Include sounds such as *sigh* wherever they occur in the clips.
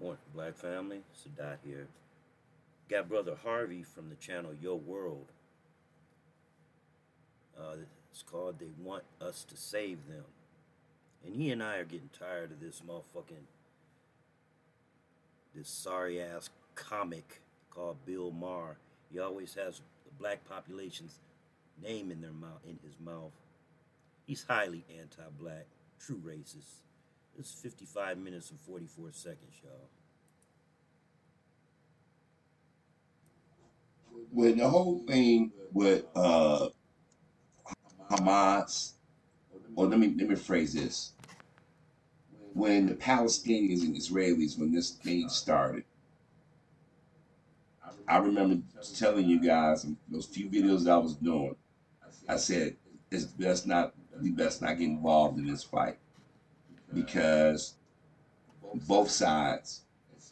Morning, Black family. Sadat here. Got brother Harvey from the channel Your World. Uh, it's called They Want Us to Save Them. And he and I are getting tired of this motherfucking, this sorry ass comic called Bill Maher. He always has the black population's name in their mouth, in his mouth. He's highly anti-black, true racist. It's 55 minutes and 44 seconds, y'all. When the whole thing with uh, Hamas, or let me let me phrase this: when the Palestinians and Israelis, when this thing started, I remember telling you guys in those few videos I was doing. I said it's best not we best not get involved in this fight because both sides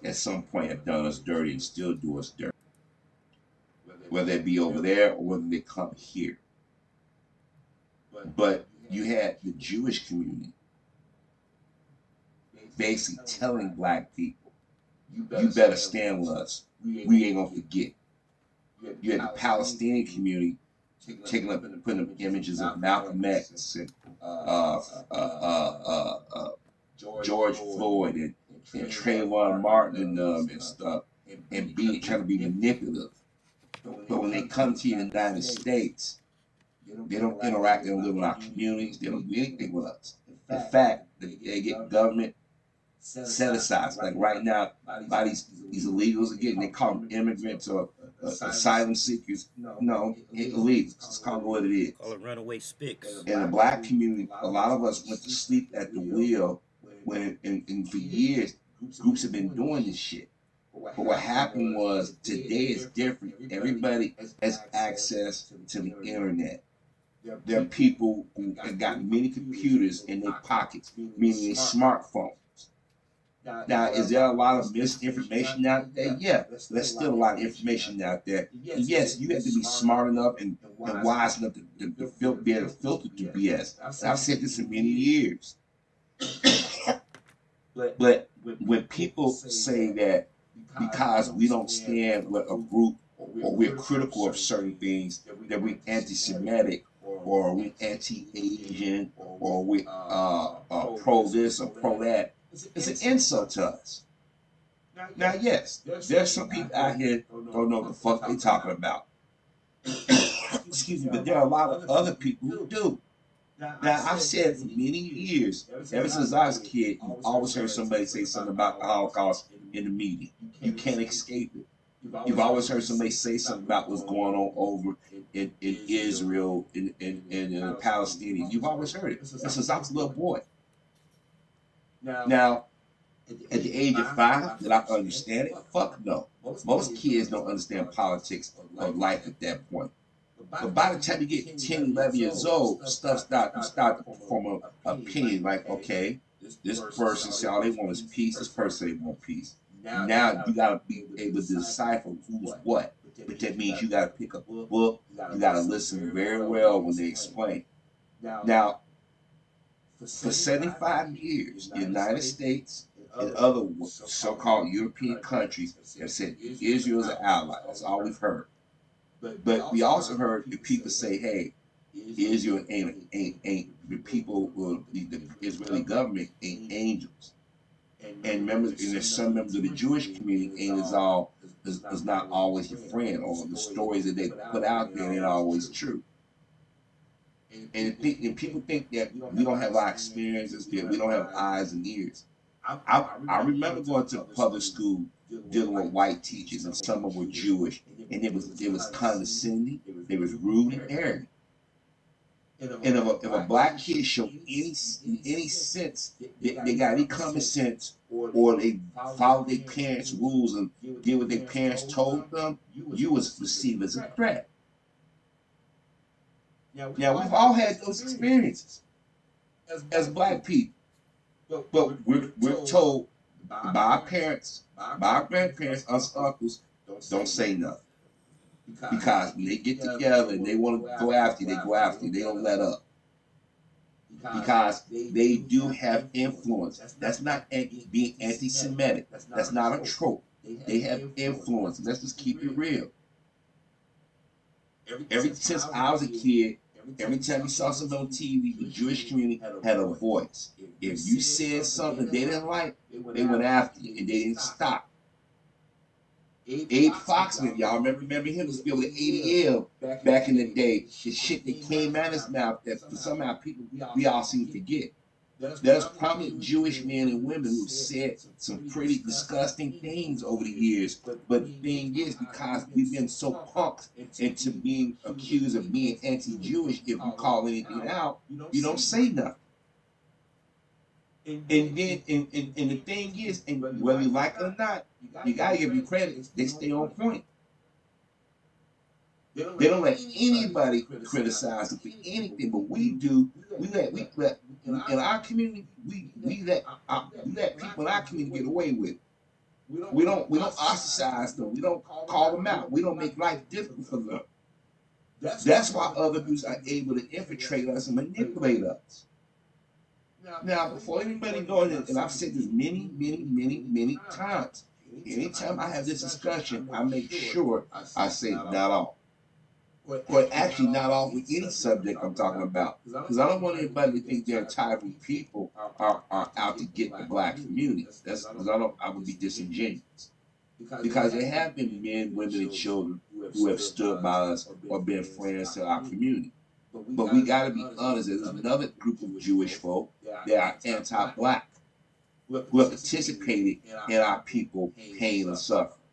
at some point have done us dirty and still do us dirty. Whether it be over there or whether they come here. But you had the Jewish community basically telling black people, you better stand with us. We ain't gonna forget. You had the Palestinian community taking up and putting up images of Malcolm X and uh, uh, uh, uh, George Floyd and, and Trayvon Martin and, um, and stuff, and being trying to be manipulative. But when they come to the United States, they don't interact, they don't live in our communities, they don't do anything with us. In fact, they get government set aside. Like right now, by these these illegals again, they call them immigrants or uh, asylum seekers. No, illegals. It's called what it is. Call it runaway spicks. In the black community, a lot of us went to sleep at the wheel when, and, and for years, groups have been doing this shit. But what happened was today is different. Everybody has access to the internet. There are people who have got many computers in their pockets, meaning a smartphones. Now, is there a lot of misinformation out there? Yeah, there's still a lot of information out there. Yes, you have to be smart enough and, and wise enough to, to, to fil- be able to filter through BS. I've said this in many years. but *coughs* when people say that because we don't stand with a group or we're critical of certain things, that we're anti-Semitic or we're anti-Asian or we uh, uh, pro this or pro that, it's an insult to us. Now, yes, there's some people out here don't know what the fuck they talking about. *coughs* Excuse me, but there are a lot of other people who do. Now, I've said for many years, ever since I was a kid, you always heard somebody say something about the Holocaust in the media. You can't escape it. You've always heard somebody say something about what's going on over in, in Israel and in, in, in, the Palestinians. You've always heard it. Since I was a little boy. Now, at the age of five, did I understand it? Fuck no. Most kids don't understand politics of life at that point. But by the time you get 10, 11 years old, stuff start you start to form an opinion like, okay, this person say all they want is peace. This person they want peace. Now you gotta be able to decipher who's what. But that means you gotta pick up a book. You gotta listen very well when they explain. Now, for 75 years, the United States and other so-called European countries have said Israel is an ally. That's all we've heard. But we also heard the people say, "Hey, Israel ain't ain't ain't the people, well, the, the Israeli government ain't angels." And members, and there's some members of the Jewish community ain't as all is, is not always your friend, or the stories that they put out there ain't always true. And, th- and people think that we don't have our experiences, that we don't have eyes and ears. I, I remember going to public school dealing with white teachers, and some of them were Jewish, and it was it was condescending, it was rude and arrogant. And if a, if a black kid showed any any sense, they, they got any common sense, or they follow their parents' rules and did what their parents told them, you was perceived as a threat. Now we've all had those experiences as black people, but we're, we're told by our parents, by our grandparents, us uncles, don't say nothing. Because when they get together and they want to go after you, they go after you. They don't let up. because they do have influence. That's not being anti-Semitic. That's not a trope. They have influence. Let's just keep it real. Ever since I was a kid, every time you saw something on TV, the Jewish community had a voice. If you said something they didn't like, they went after you, and they didn't stop. Abe Foxman, y'all remember, remember him spilling ADL back in the day. The shit that came out of his mouth that somehow people we all seem to forget. There's prominent Jewish men and women who've said some pretty disgusting things over the years. But the thing is, because we've been so punked into being accused of being anti-Jewish, if you call anything out, you don't say nothing. And then, and, and, and the thing is, and whether you like it or not, you gotta give you credit. They stay on point. They don't let anybody criticize them for anything, but we do. We let we let in our community. We we let our, we let people in our community get away with. It. We don't we don't ostracize them. We don't call them out. We don't make life difficult for them. That's why other groups are able to infiltrate us and manipulate us. Now, before anybody goes in, and I've said this many, many, many, many times, anytime I have this discussion, I make sure I say not all. But actually, not all with any subject I'm talking about. Because I don't want anybody to think their entire people are, are out to get the black community. That's because I don't I would be disingenuous. Because there have been men, women, and children who have stood by us or been friends to our community. But we got to be honest, there's another group of Jewish folk that are anti black who have participated in our people pain and suffering.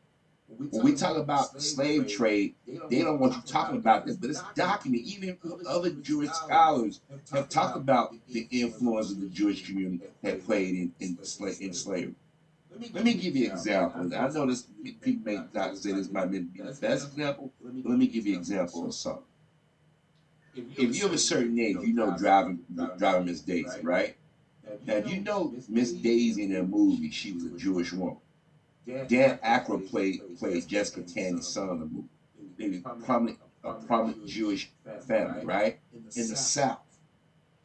When we talk about the slave trade, they don't want you talking about this, but it's documented. Even other Jewish scholars have talked about the influence of the Jewish community that played in, in, in slavery. Let me give you an example. I know this people may not say this might be the best example, but let me give you an example of something. If you're of a certain age, you know driving driving Miss Daisy, right? Now you know Miss Daisy in that movie, she was a Jewish woman. Dan Aykroyd played played Jessica Tandy's son in the movie. They prominent, a prominent Jewish family, right? In the South.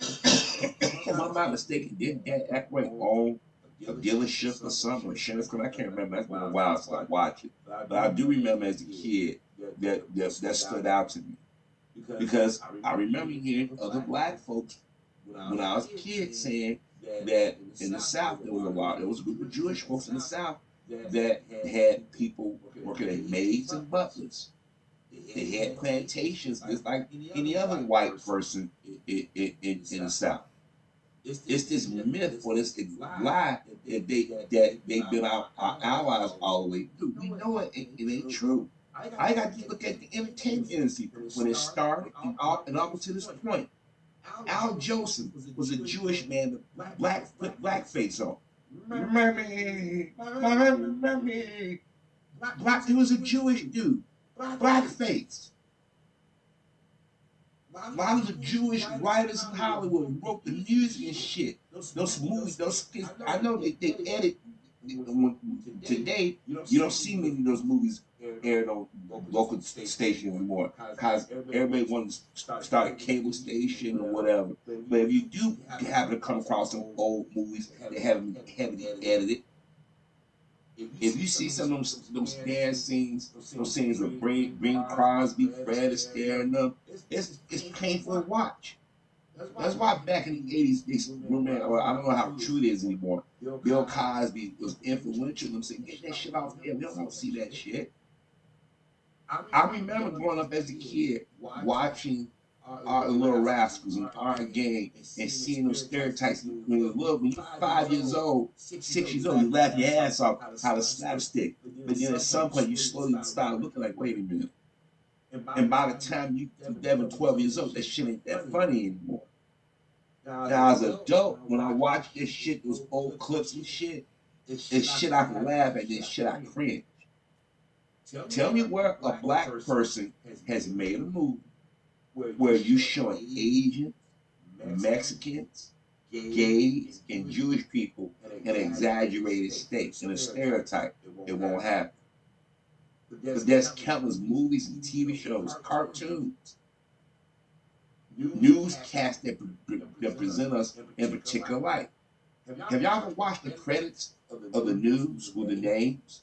If I'm not mistaken, didn't Dan Aykroyd own a dealership or something, insurance? I can't remember. That's been a while since I watched it. But I do remember as a kid that that, that stood out to me. Because I remember hearing other black folks when I was a kid saying that in the South there was a lot, there was a group of Jewish folks in the South that had people working as maids and butlers. They had plantations just like any other white person in, in, in, in the South. It's this myth or this lie that they that they've been our, our allies all the way through. We know it, it, it ain't true. I got to look at the entertainment industry when it started and up, and up to this point. Al Jolson was a Jewish man with black put blackface on. Remember me. Black, he was a Jewish dude, blackface. A lot of the Jewish writers in Hollywood wrote the music and shit. Those movies, those skits, I know they, they edit today. You don't see many of those movies aired on local station anymore because everybody wants to start a cable station or whatever. But if you do happen to come across some old movies that haven't heavily edited, if you see some of those, dance scenes, those scenes with Bing, Crosby, Fred Astaire, and them, it's, it's painful to watch. That's why back in the 80s, they, remember, well, I don't know how true it is anymore. Bill Cosby was influential. Them saying, get that shit off here. We don't want to see that shit. I remember growing up as a kid watching our little rascals and our gang and seeing those stereotypes when you're little, when you're five years old, six years old, you laugh your ass off how to slapstick. But then at some point you slowly start looking like, wait a minute. And by the time you 11, 12 years old, that shit ain't that funny anymore. Now as an adult, when I watch this shit, those old clips and shit, it's shit I can laugh at, this shit I cringe. Tell me where a black person has made a movie where you showing Asian, Mexicans, gays, and Jewish people in exaggerated state, in a stereotype. It won't happen. But there's countless movies and TV shows, cartoons newscasts that, that present us in particular light. Have y'all ever watched the credits of the news with the names?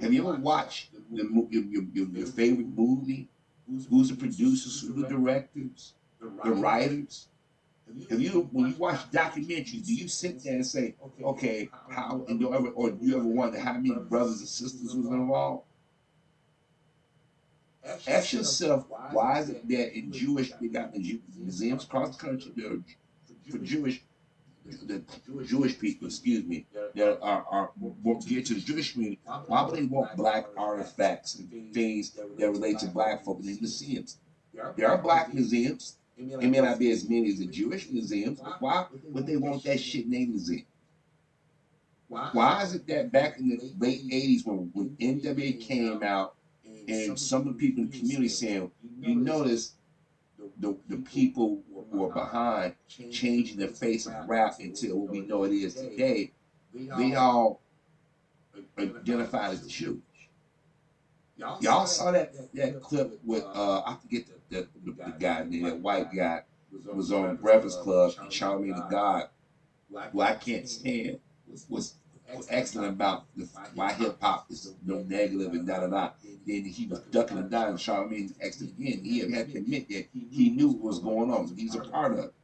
Have you ever watched the, your, your, your favorite movie? Who's the producers? Who the directors? The writers? Have you, when you watch documentaries, do you sit there and say, okay, how, and do you ever, or do you ever wonder how many brothers and sisters was involved? Ask yourself, why is it that in Jewish, they got the museums across the country, for Jewish, the Jewish people, excuse me, that are, are geared to the Jewish community, why would they want black artifacts and things that relate to black folk in the museums? There are black museums. It may not be as many as the Jewish museums, but why would they want that shit in named museum? Why is it that back in the late 80s when, when NWA came out and some of the people in the community saying, you notice the, the people who are behind changing the face of rap into what we know it is today, they all identified as Jewish. Y'all saw that that clip with uh I forget the, the, the guy name, that white guy was on Breakfast Club and the God, who I can't stand, was excellent about the, why hip hop is no negative and da da da. Then he was ducking and diving. Charlamagne asked him again. He had to admit that he knew what was going on. He was a part of it.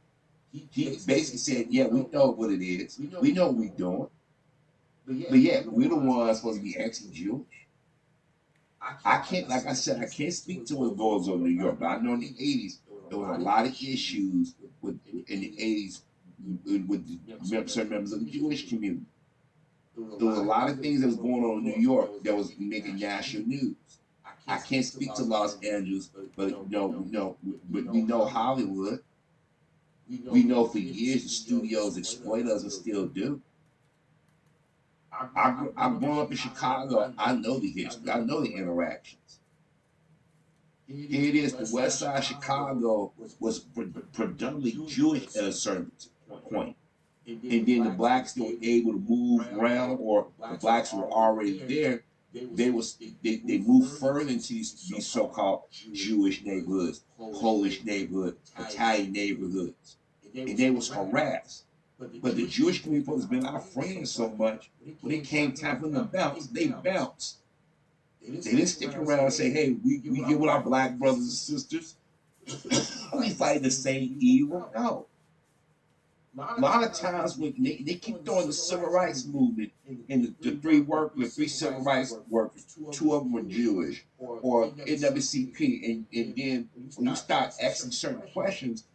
He basically said, "Yeah, we know what it is. We know what we're doing, but yeah, we're the ones supposed to be actually Jewish." I can't, like I said, I can't speak to what goes on in New York, but I know in the '80s there was a lot of issues with in the '80s with, with certain members of the Jewish community there was a lot of things that was going on in New York that was making national news. I can't speak to Los Angeles, but you know, know, but we know Hollywood. We know for years the studios exploit us and still do. I, I grew up in Chicago. I know the history. I know the interactions. Here it is. The West Side of Chicago was predominantly Jewish at a certain point and then the blacks were able to move around, or the blacks were already there, they was they, they moved further into these, these so-called Jewish neighborhoods, Polish neighborhoods, Italian neighborhoods, and they was harassed. But the Jewish community has been our friends so much, when it came time for them to bounce, they bounced. They didn't stick around and say, hey, we, we get with our black brothers and sisters. *coughs* we fight the same evil. No. A lot of times when they, they keep throwing the civil rights movement and the, the three work the three civil rights workers, two of them were Jewish or NAACP, and, and then when you start asking certain questions,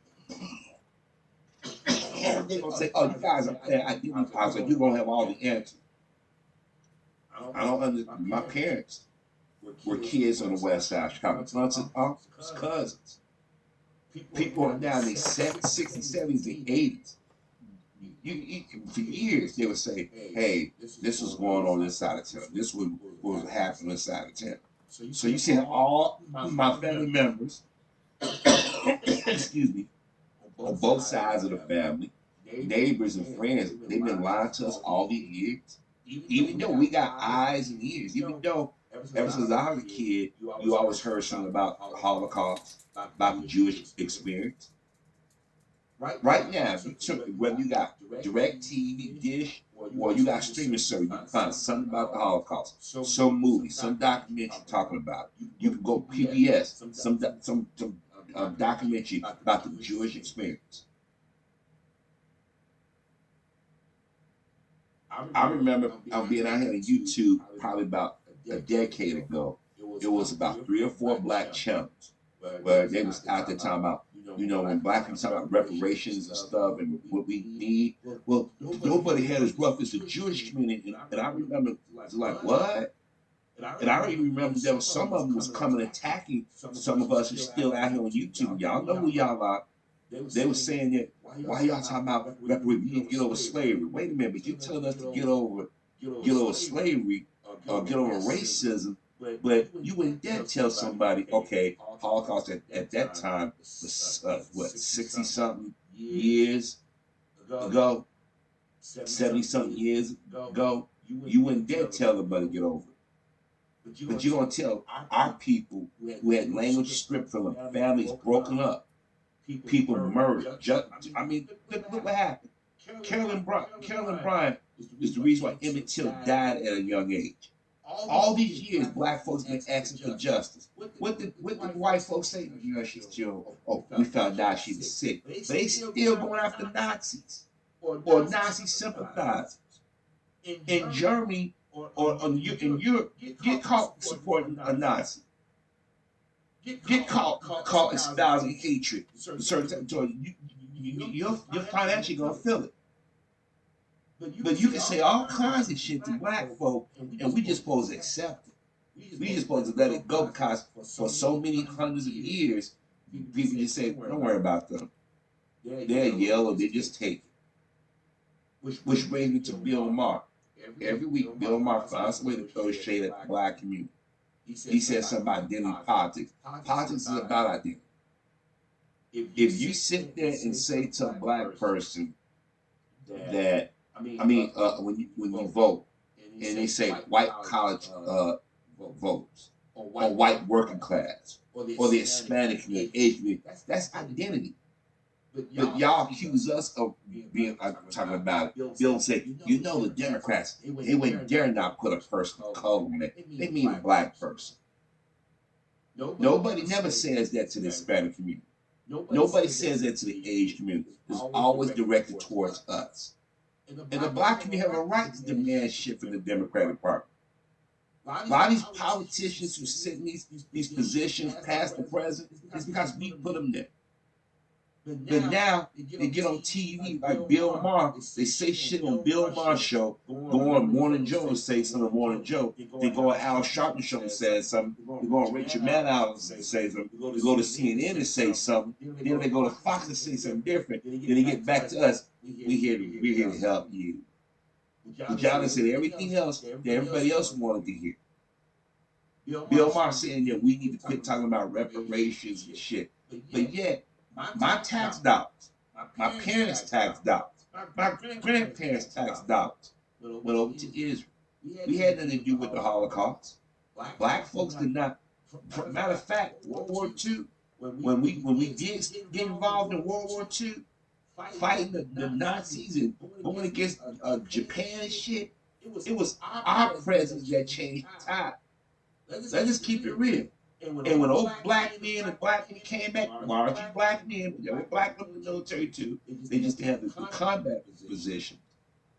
they're gonna say, "Oh, you guys are identify, so you're gonna have all the answers." I don't understand. My parents were kids on the west side of Chicago, aunts and uncles, cousins. People are now in their 60s, 70s, and 80s you, you, for years they would say, "Hey, this was going on inside side of town. This was was happening this side of town." So you see all my family members, *coughs* excuse me, on both sides of the family, neighbors and friends, they've been lying to us all these years. Even though we got eyes and ears, even though ever since I was a kid, you always heard something about Holocaust, about the Jewish experience. Right, now, whether you got DirecTV, Dish, or you got streaming service, you can find something about the Holocaust, some movie, some documentary talking about it. You can go PBS, some some, some uh, documentary about the Jewish experience. I remember um, being out here on YouTube probably about a decade ago. It was about three or four black channels where they was out there talking about you know, when black people talk about reparations and stuff and what we need, well, nobody had as rough as the Jewish community. And, and I remember, was like, what? And I don't even remember there was some of them was coming attacking some of us who still out here on YouTube. Y'all know who y'all are. They were saying that, why y'all talking about reparations? Get over slavery. Wait a minute, but you telling us to get over, get over slavery or get over racism but you wouldn't dare tell somebody, okay, Holocaust at, at that time was uh, what sixty something years ago, seventy something years ago. You wouldn't dare tell somebody to get over it. But you're gonna tell our people who had language stripped from them, families broken up, people murdered. Just, I mean, look, look what happened. Carolyn Bryant, Carolyn Bryant is the reason why Emmett Till died at a young age. All these years, black folks been asking for justice. What did what did white folks say? You know, she's still. Oh, we found out she was sick. They still going after Nazis or Nazi sympathizers. In Germany or, or in Europe, get caught supporting a Nazi. Get caught caught espousing hatred. Certain you, you, you're, you're financially gonna feel it. But you can say all kinds of shit to black folk, and we just supposed to accept it. We just supposed to let it go because for so many hundreds of years, people just say, "Don't worry about them. They're yellow. They just take it." Which brings me to Bill Maher. Every week, Bill Maher finds a way to throw shade at the black community. He says something about identity politics. Politics is about identity. If you sit there and say to a black person that I mean, I mean, uh, when you when you vote, and they say white college uh, votes, or white working class, or the Hispanic community, age community, that's identity. But y'all accuse us of being I'm talking about it. Bill say, you know the Democrats, they wouldn't dare not put a person of color on it. They mean a black person. Nobody never says that to the Hispanic community. Nobody says that to the age community. It's always directed towards us. And the black community have a right to demand shit from the Democratic Party. A lot of these politicians who sit in these, these positions past the president is because we put them there. But now they get on TV like Bill Maher. They say shit on Bill Maher's show. Go on Morning Joe and say something on Morning Joe. They go on Al Sharpton show and say something. They go on Rachel Maddow and say something. They go to CNN and say something. Then they go to Fox and say something different. Then they get back to us. We here to, we here to help you. But y'all said everything else that everybody else wanted to hear. Bill Maher saying that we need to quit talking about reparations and shit. But yet, my tax dollars, my parents' tax dollars, my grandparents' tax dollars went over to Israel. We had nothing to do with the Holocaust. Black folks did not. Matter of fact, World War II, when we when we did get involved in World War II, fighting the, the Nazis and going against uh, Japan and shit, it was our presence that changed the tide. Let's just keep it real. And when, and when old black men and black men came back, largely black men, there were black men in the military too, they just the, the combat position.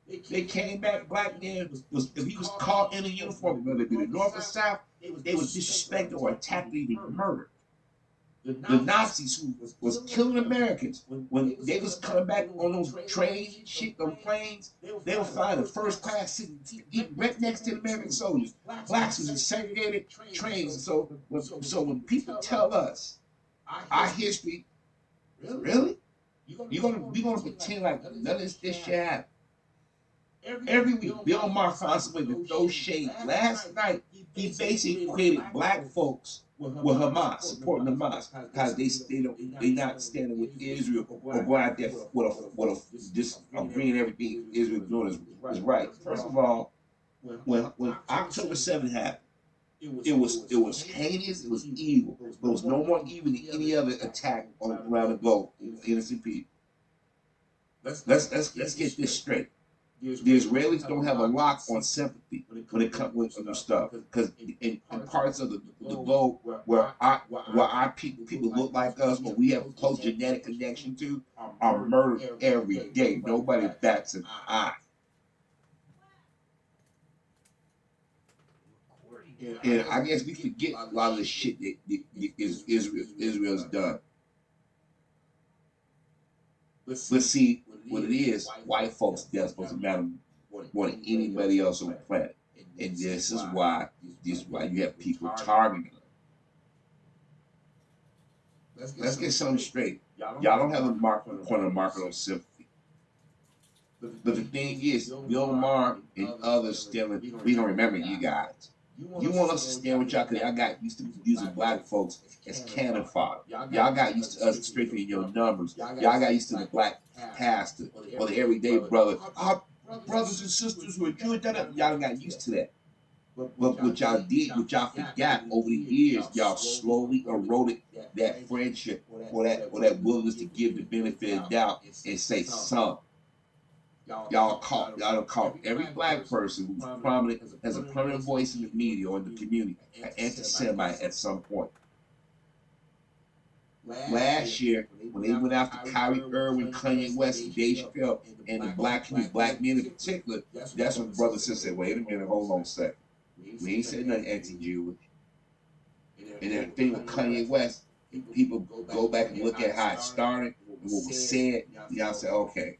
They came back, black men, was, if he was caught in a uniform, whether it be the North or South, they was disrespected or attacked or even murdered the Nazis who was, was killing Americans when they was coming back on those trains, shit, on planes, they would fly the first class sitting right next to the American soldiers. Blacks was in segregated trains. So, so when people tell us our history, really, you gonna we gonna pretend like none of this, this shit happened. Every week, Bill Maher found some way to throw shade. Last night, he basically equated black folks with Hamas, supporting Hamas, because they they don't they not standing with Israel or going out there with a with a just agreeing everything Israel doing is, is right. First of all, when when October 7th happened, it was it was heinous, it was evil. There was no more evil than any other attack on around the globe, innocent people. Let's let's let's let's get this straight the Israelis don't have a lock on sympathy when it comes with other stuff. Because in, in, parts of the, the globe where our, where our people, people look like us, but we have a close genetic connection to, are murdered every day. Nobody bats an eye. And I guess we forget a lot of the shit that, Israel, Israel's done. But see, what it is, white folks death supposed to matter more than anybody else on the planet. And this is why this is why you have people targeting them. Let's get something straight. Y'all don't have a mark corner market on sympathy. But the thing is, Bill Maher and others still we don't remember you guys. You want us to stand with y'all because y'all got used to using black folks as cannon fodder. Y'all got used to us strengthening your numbers. Y'all got used to the black pastor or the everyday brother. Our brothers and sisters who are Jewish, y'all got used to that. But what y'all did, what y'all forgot over the years, y'all slowly eroded that friendship or that or that willingness to give the benefit of doubt and say some. Y'all caught y'all caught every black person who's prominent has a prominent voice in the media or in the community an anti-Semite at some point. Last year, when they went after Kyrie Irving, Kanye West, Dave Chappelle, and the black community, black men in particular, that's when brother sister said, wait a minute, hold on a second. We ain't said nothing anti-Jewish. And then the thing with Kanye West, people go back and look at how it started and what was said. Y'all say, okay.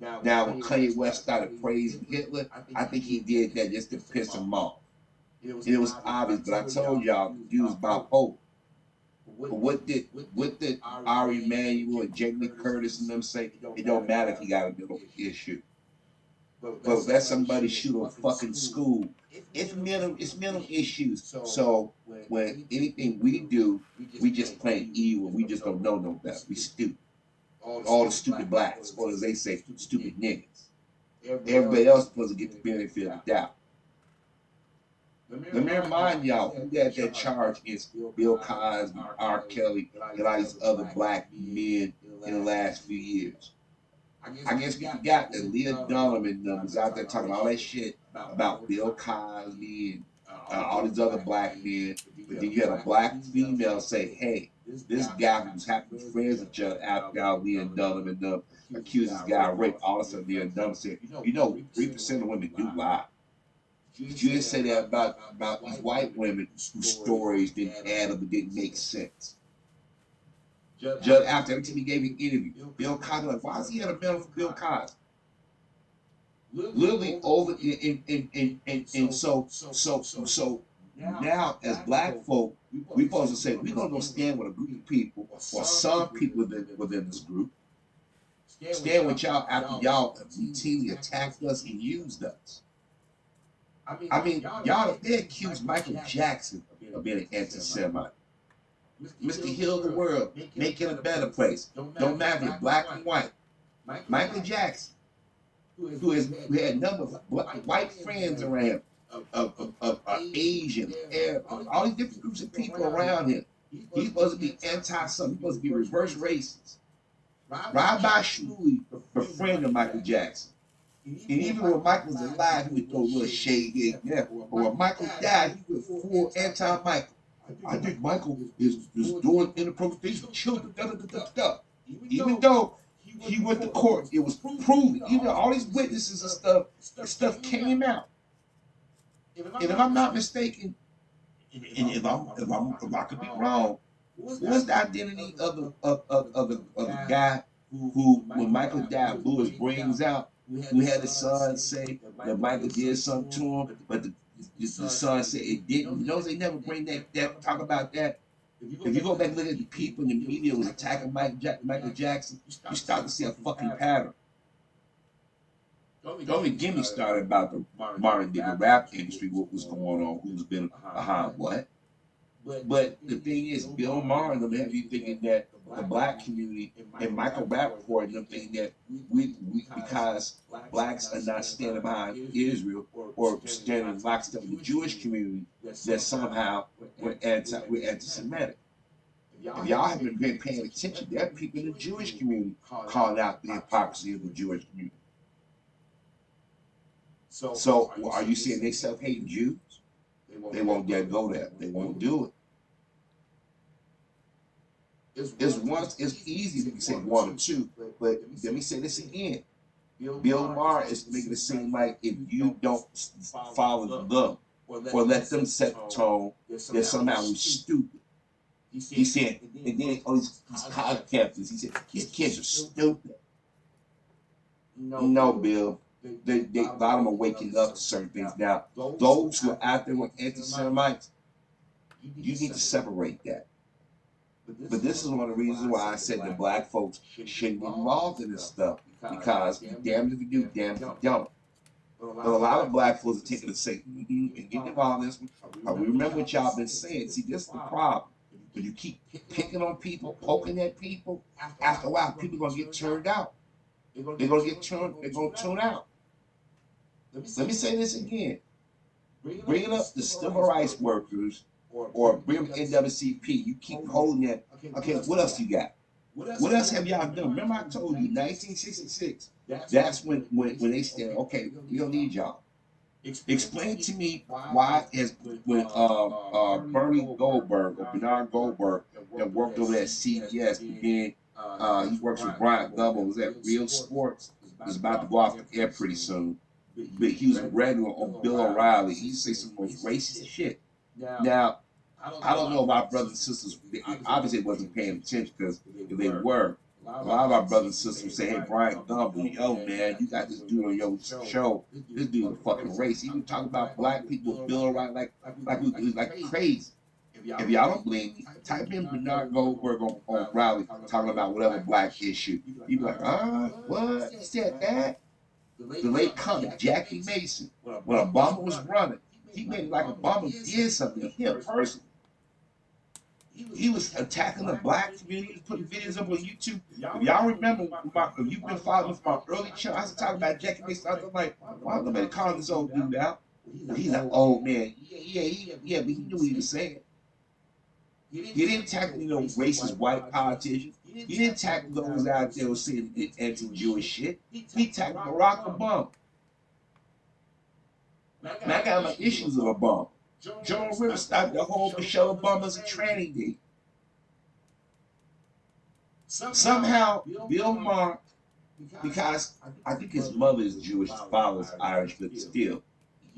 Now, when Kanye West started praising Hitler, I think he did that just to piss him off. It was obvious, but I told y'all, he was bipolar. But what did what did Ari Emanuel and Jamie Curtis and them say? It don't matter if he got a mental issue. But let somebody shoot a fucking school. It's mental it's mental issues. So when anything we do, we just plain evil. We just don't know no better. We stupid. All the stupid blacks, or as they say, stupid niggas. Everybody else supposed to get the benefit of the doubt. Let me remind y'all who got that charge against Bill Cosby, R. Kelly, and all these other black men in the last few years. I guess we got the Leah Donovan numbers out there talking all that shit about Bill Cosby and uh, all these other black men. But then you had a black female say, hey, this guy who's happy friends with each other after y'all Leah Donovan uh, accused this guy of rape. All of a sudden, Leah Donovan said, you know, 3% of women do lie. You didn't say that about, about these white women whose stories didn't add up and didn't make sense. Judd after every time he gave an interview, Bill Cosby, like, why is he at a medal for Bill Cosby? Literally over and and, and, and, and so so so so now as black folk, we supposed to say we're gonna go stand with a group of people or some people within within this group. Stand with y'all after y'all routinely attacked us and used us. I mean, y'all they accused Michael Jackson of being an anti-Semite. Mr. Heal the world, make it a better place. Don't matter if black and white. Michael Jackson, who has who had a number of white friends around of, of, of, of Asian, Arab, all these different groups of people around him. He's supposed to be anti-something. He's supposed to be reverse racist. Rabbi Shmuley befriended Michael Jackson. And even when Michael was alive, he would throw a little shade here. Yeah. But when Michael died, he was full anti-Michael. I think Michael is, is doing inappropriate things with children. Da, da, da, da, da. Even though he went to court, it was proven. Even all these witnesses and stuff, stuff came out. And if I'm not mistaken, and if I'm if I'm if I could be oh. wrong, what's the identity of the of, of, of the of the guy who when Michael died blew his brains out? Who had his son say that Michael did something to him, but the the son said it didn't. You know they never bring that that talk about that. If you go back and look at the people in the media was attacking Mike Jack, Michael Jackson, you start to see a fucking pattern. Don't even get me started about the modern day rap industry, what was going on, who's been behind what. But the thing is, Bill Maher and them have you thinking that the black community and Michael Rapaport and them thinking that we, we because blacks are not standing behind Israel or standing lockstep with the Jewish community, that somehow we're anti we're anti-Semitic. If y'all haven't been paying attention, there are people in the Jewish community calling out the hypocrisy of the Jewish community. So are you saying they self-hating Jews? They won't dare go there. They won't do it. It's once it's easy to say one or two, but let me say this again. Bill Maher is making it seem like if you don't follow them or let them set the tone, that somehow we're stupid. He said, and then all these, these captains, he said, these kids are stupid. No, Bill. They, they, of them are waking up to certain things. Now, those who are out there with anti-Semites, you need to separate that. But this is one of the reasons why I said that black folks shouldn't be involved in this stuff because damn if you do, damn if you don't. But a lot of black folks are taking the same and getting involved in this. We remember what y'all been saying. See, this is the problem. When you keep picking on people, poking at people, after a while, people are gonna get turned out. They're gonna get turned. They're gonna tune out. Let me say this again. bringing up the civil rights workers or bring up NAACP. You keep holding that. Okay, what else you got? What else have y'all done? Remember I told you 1966. That's when when, when they said, okay, we don't need y'all. Explain to me why is when uh, uh, Bernie Goldberg or Bernard Goldberg that worked over at CBS began uh, he works with Bryant Gumbel, was at Real Sports, was about to go off the air pretty soon. But he was regular on Bill O'Reilly. He used to say some most racist shit. Now, I don't know about my brothers and sisters. Obviously, wasn't paying attention because if they were, a lot of our brothers and sisters say, "Hey, Bryant Gumbel, yo, man, you got this dude on your show. This dude a fucking race. He talk about black people, Bill O'Reilly, like like like crazy." If y'all don't believe me, type in Bernard Goldberg on, on O'Reilly talking about whatever black issue. You be like, ah, what? He said that? The late comic Jackie Mason, when Obama was running, he made it like Obama did something to him personally. He was attacking the black community, putting videos up on YouTube. If y'all remember, my, if you've been following from my early channel, I was talking about Jackie Mason. I was like, why am I calling this old dude out? He's an old man. Yeah, yeah, yeah, yeah, but he knew what he was saying. He didn't tackle, you know, racist white politicians. He didn't tackle those out there who saying anti-Jewish shit. He tackled Barack Obama. And I got my issues with Obama. Joan Rivers stopped the whole Michelle Obama's training day. Somehow, Bill Maher, because I think his mother is Jewish, his father's Irish, but still,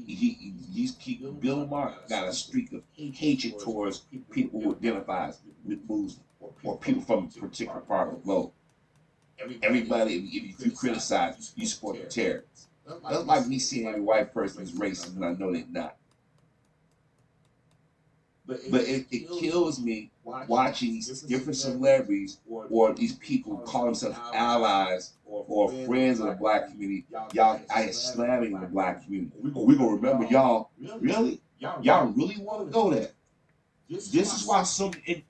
he, he, keep Bill Maher got a streak of hatred towards people who identify with Muslim or people from a particular part of the globe. Everybody, if you criticize, you support the terrorists. That's like me seeing every white person is racist, and I know they're not. But it, it kills me watching these different celebrities or these people call themselves allies or friends of the black community, y'all I am slamming the black community. We're gonna remember y'all. Really? Y'all really want to go there? This is why some and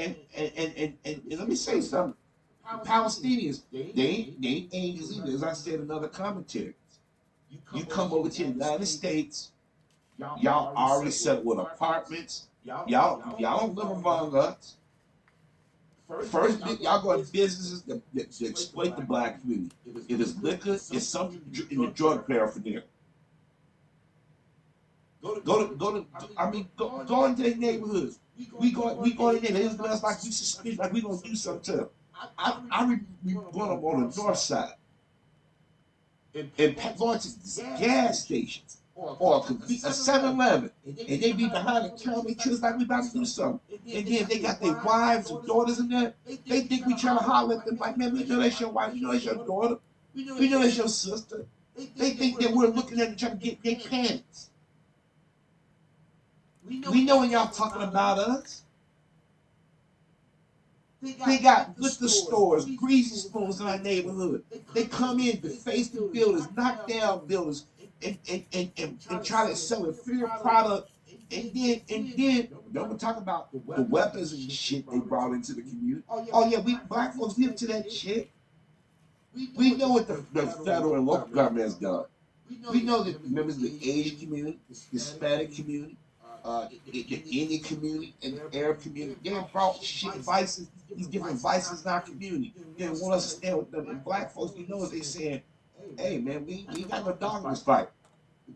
and and and, and, and, let me say something. Palestinians, they ain't they ain't angels either. As I said in other commentaries, you come over to the United States, y'all already settled with apartments. Y'all y'all don't live among us. First, y'all go to businesses that, exploit the black community. If it's liquor, it's something in the drug paraphernalia. Go to, go to, go to, I mean, go, go into their neighborhoods. We go, we go in there. At us like we suspicious, like we gonna do something to them. I, I remember going up on the north side and and going to gas stations or a 7 Eleven, and they be behind the counter, they like we about to do something. And then they got their wives and daughters in there. They think we trying to holler at them like, man, we know that's your wife, we know that's your daughter, we know that's your sister. They think that we're looking at them trying to get their pants. We know when y'all talking about us. They got liquor stores, greasy spoons in our neighborhood. They come in, deface the buildings, knock down buildings, and, and, and, and, try to sell a free product. And then, and then, don't we talk about the weapons and shit they brought into the community. Oh yeah, oh, we black folks live to that shit. We know what the, the federal and local government has done. We know that members of the Asian community, Hispanic community, uh, the, community, and the Arab community, they brought shit vices, these different vices in our community. They want us to stand with them. And black folks, you know what they saying? hey man, we, we got no dog in this fight.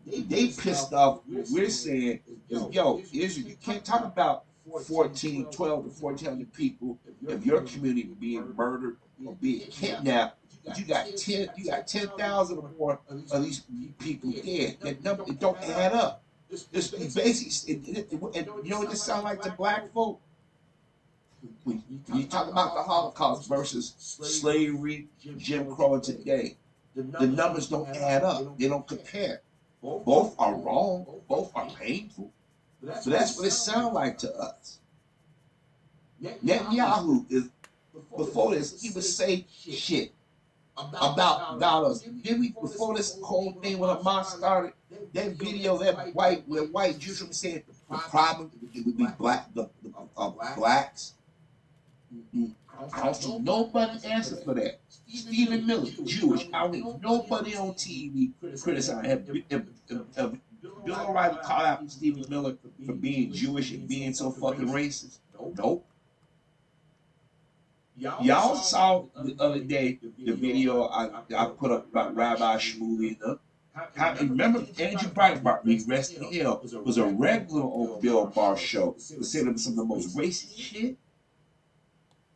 They pissed off we're saying yo, Israel, you can't talk about 14, 12 to 1400 people of your community being murdered or being kidnapped. You got 10, you got 10,000 or more of these people dead. That number, it don't add up. It's basically, it, it, it, you know what this sound like to black folk? When you talk about the Holocaust versus slavery, Jim Crow today, the numbers don't add up. They don't compare. Both are wrong. Both are painful. So that's what it sounds like to us. Netanyahu is before this, he would say shit about dollars. Then we before this whole thing when Hamas started, that video, that white where white Jews were saying the problem would be black the, the uh, blacks. I don't see nobody answer for that. Stephen Miller, Jewish. I don't nobody on TV criticizing him. Bill O'Reilly called out Stephen Miller for being Jewish and being so fucking racist? Nope. Y'all saw the other day the video I, I put up about Rabbi Shmuley How, remember Andrew Breitbart, we rest in hell, was a regular on Bill Maher show. Was saying some of the most racist shit.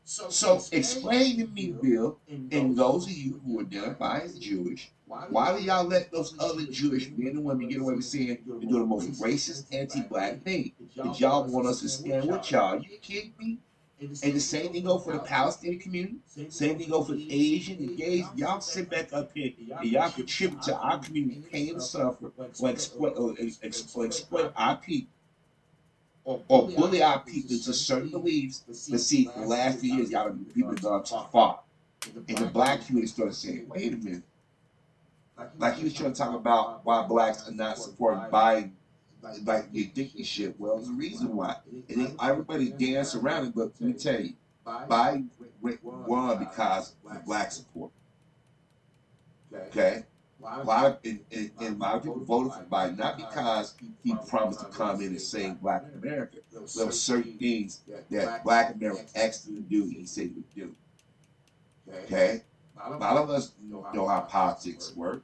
So explain to me, Bill, and those of you who identify as Jewish, why do y'all let those other Jewish men and women get away with saying you're doing the most racist, anti-black thing? Did y'all want us to stand with y'all? You kidding me? And the same thing go for the Palestinian community. Same thing go for the Asian, the gays. Y'all sit back up here and y'all contribute to our community pain and suffer or exploit, or exploit our people or, or bully our people to certain beliefs. But see, the last few years, y'all people have gone too far. And the black community started saying, wait a minute. Like he was trying to talk about why blacks are not supporting Biden like addicted shit. Well, there's a reason why. And then everybody dance around it, but let me tell you, Biden won because of black support. Okay? A lot of and, and, and, a lot of people voted for Biden not because he promised to come in and save Black America. There were certain things that Black America asked him to do, and he said he would do. Okay, a lot of us know how politics work.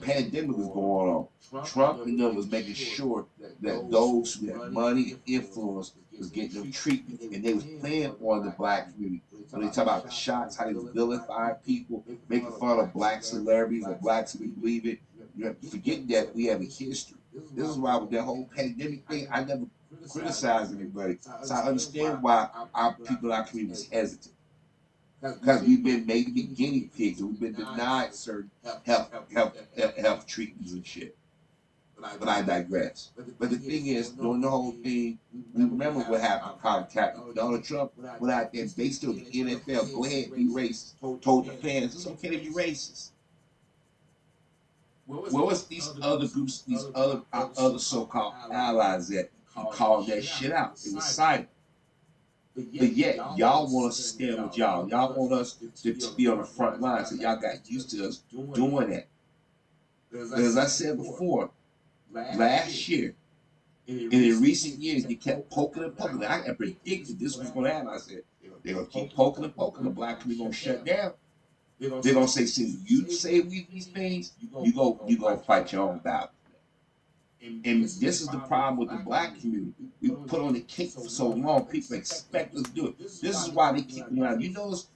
Pandemic was going on. Trump and them was making sure that those who had money and influence was getting them treatment, and they was playing on the black community. When they talk about the shots, how they vilify people, making fun of black celebrities or blacks who believe it, you have to forget that we have a history. This is why with that whole pandemic thing, I never criticized anybody. So I understand why our people our community was hesitant. Because we've been made to be guinea pigs and we've been denied certain health, health, health, health treatments and shit. But I digress. But the thing is, during the whole thing, we remember what happened to Colin Kaepernick. Donald Trump went out there and basically the NFL, go ahead, be racist. Told the fans, it's okay to be racist. Where was these other groups, these other other uh, so-called allies that called that shit out? It was silent. But yet, y'all want us to stand with y'all. Y'all want us to, to be on the front line. So y'all got used to us doing that. As I said before, last year, and in recent years, they kept poking and poking. I predicted this was going to happen. I said, they're going to keep poking and poking. The black community going to shut down. They're going to say, since you say we these things, you go, you go fight your own battle. And this is the problem with the black community. We put on the cake for so long, people expect us to do it. This is why they keep me out. You notice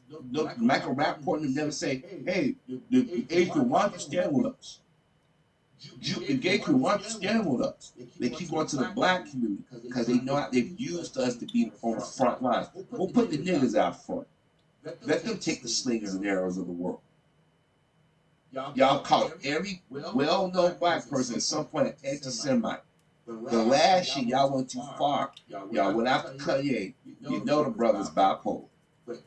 Michael Rapaport never say, hey, the, the Asian, why don't you stand with us? the gay community, why don't you stand with us? They keep going to the black community because they know how they've used us to be on the front lines. We'll put the niggas out front. Let them take the slingers and arrows of the world. Y'all call every well-known black person at some point an anti-Semite. The last year, y'all went too far. Y'all went after Kanye. You know the brother's bipolar.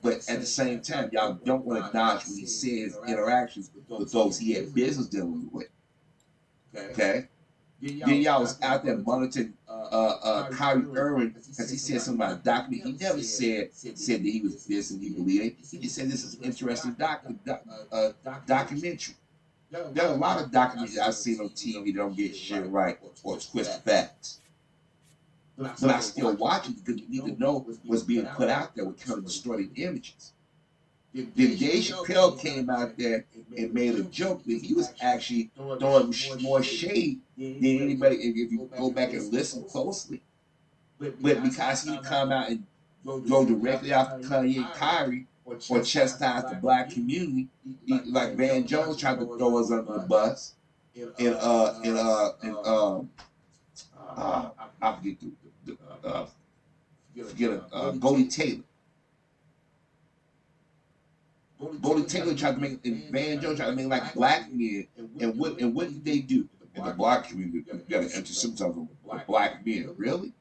But at the same time, y'all don't want to dodge when he says interactions with those he had business dealing with. Okay? Then y'all was out there monitoring uh, uh, Kyrie Irving because he said something about a document. He never said said that he was this and he believed it. He just said this is an interesting doc, doc, uh, documentary. There are a lot of documentaries I've seen on TV that don't get shit right or twist facts. But I still watch it because you need to know what's being put out there with kind of distorted images. Then Jay Chappelle came out there and made a joke that he was actually throwing more shade than anybody if you go back and listen closely. But because he come out and go directly after Kanye and Kyrie or chastise the black community, like Van Jones tried to throw us under the bus, and uh and uh and um uh, I forget the, the uh, forget uh, Goldie Taylor. Goldie Taylor tried to make, and Van Jones tried to make like black men, and what and what did they do? In the black community, you got to enter symptoms with black men. Really?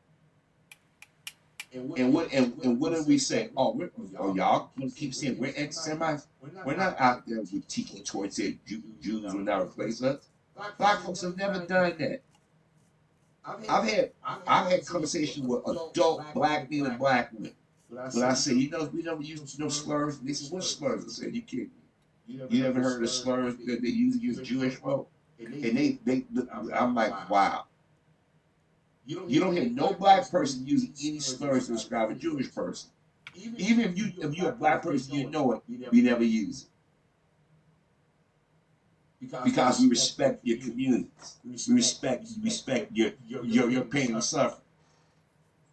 And what and, and what do we say? Oh, we're, oh y'all keep saying we're anti-Semites. We're not out there with tiki torches it. Jews will not replace us. Black folks have never done that. I've had I've had conversations with adult black men and black women but I said, you know, we never use no slurs. They said, what slurs? I said, you kidding me? You never heard of slurs that they use against Jewish folk? And they, they, I'm like, wow. You don't hear no black person using any slurs to describe a Jewish person. Even if you if you're a black person, you know it, we never use it. Because we respect your communities. We respect respect your your your pain and suffering.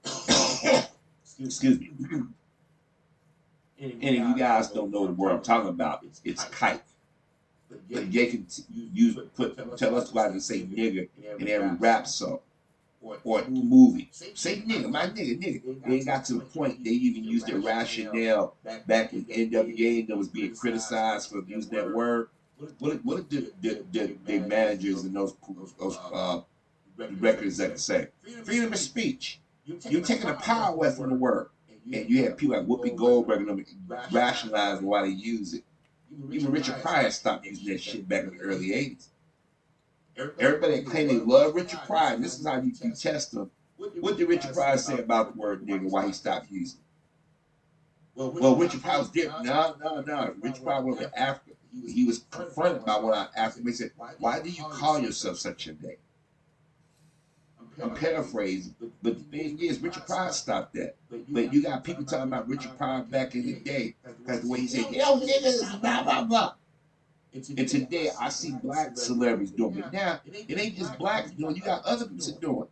*coughs* Excuse me. *clears throat* And if you guys don't know the word I'm talking about, it's kike. But they can use put tell us why they say nigga in every rap song or movie. Say nigga, my nigga, nigga. They got to the point they even used their rationale back in NWA that was being criticized for using that word. What what did the, the, the, the managers and those those uh, record executives say? Freedom of speech. You're taking the power away from the word. And you have people like Whoopi Goldberg and them rationalizing why they use it. Even Richard Pryor stopped using that shit back in the early 80s. Everybody claim they love Richard Pryor. And this is how you, you test them. What did Richard Pryor say about the word nigga? Why he stopped using it? Well, Richard Pryor was different. No, no, no. Richard Pryor was an African. He was confronted by what I asked him. He said, Why do you call yourself such a name? I'm paraphrasing, but the thing is, Richard Pryor stopped that. But you got people talking about Richard Pryor back in the day. Because the way he said, yo, niggas, blah, blah, blah. And today, I see black celebrities doing it. Now, it ain't just blacks doing it. You got other people doing it.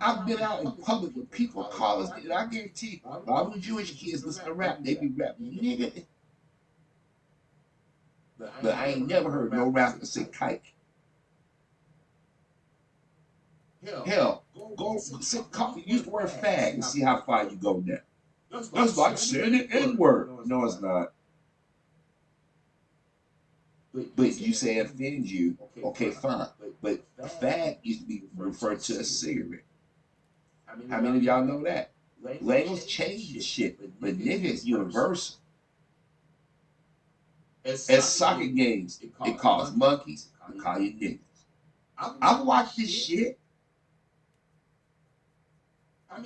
I've been out in public with people call us, and I guarantee all the Jewish kids listen to rap, they be rapping, nigga. But I ain't never heard no rapper say kike. Hell, go go sit, call, use the word fag and see how far you go now. That's like saying the N word. No, it's not. But you say it offends you, okay, fine. But a fag used to be referred to as cigarette. How many of y'all know that? Labels change the shit, but nigga is universal. At soccer games, it calls monkeys, it call you niggas. I've watched this shit.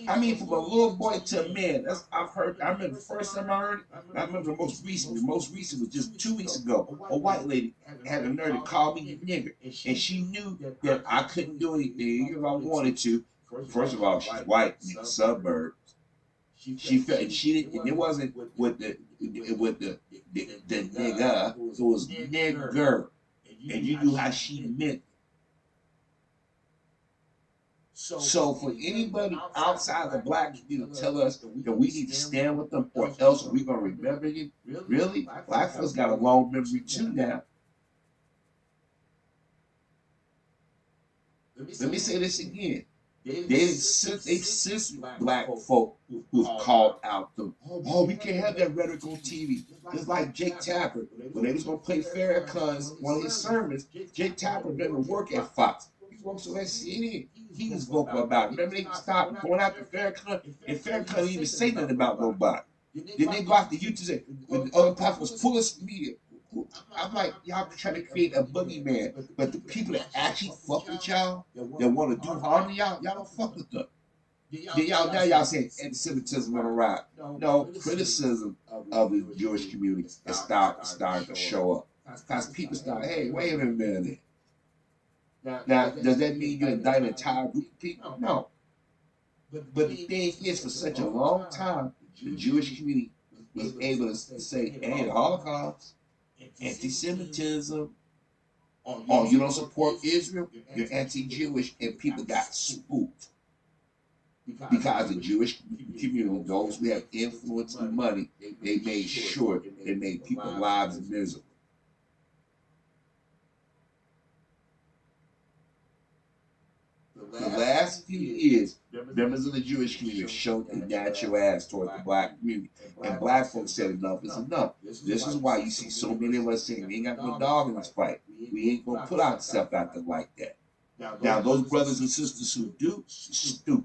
I mean, from a little boy to a man. That's I've heard. I remember the first time I heard. I remember the most recent. The most recent was just two weeks ago. A white lady had a nerve to call me a nigger, and she knew that I couldn't do anything if I wanted to. First of all, she's white in suburbs. She felt she didn't. It wasn't with the with the the, the nigga. It was nigger, and you knew how she meant so for anybody outside the black community to tell us that we need to stand with them or else we're going to remember you, really? Black folks got a long memory too now. Let me say this again. They since they since black folk who've called out them. Oh, we oh, can't have that rhetoric on TV. It's like Jake Tapper when they was gonna play Farrakhan's one of his sermons. Jake Tapper didn't work at Fox. He works at CNN he was vocal about. Remember they stopped going out after Farrakhan, and Farrakhan didn't even say nothing about nobody. Then they go you to say, when the other platforms pull us media. I'm like, y'all trying to create a boogeyman, but the people that actually fuck with y'all, that want to do harm to y'all, y'all don't fuck with them. Then y'all now y'all saying anti-Semitism on the rise. No, criticism of the Jewish community is start, starting to show up. Because people start, hey, wait a minute. Now, now, does that mean you indict an entire group of people? No. But, but the thing is, for such a long time, the Jewish community was able to say, hey, the Holocaust, anti-Semitism, oh, you don't support Israel, you're anti-Jewish, and people got spooked. Because the Jewish community, those who have influence and money, they made sure they made people's lives miserable. The last few years, members of the Jewish community have shown a natural ass toward the black community. And black folks said enough is enough. This is why you see so many of us saying we ain't got no dog in this fight. We ain't gonna put ourselves out there like that. Now those brothers and sisters who do, stupid.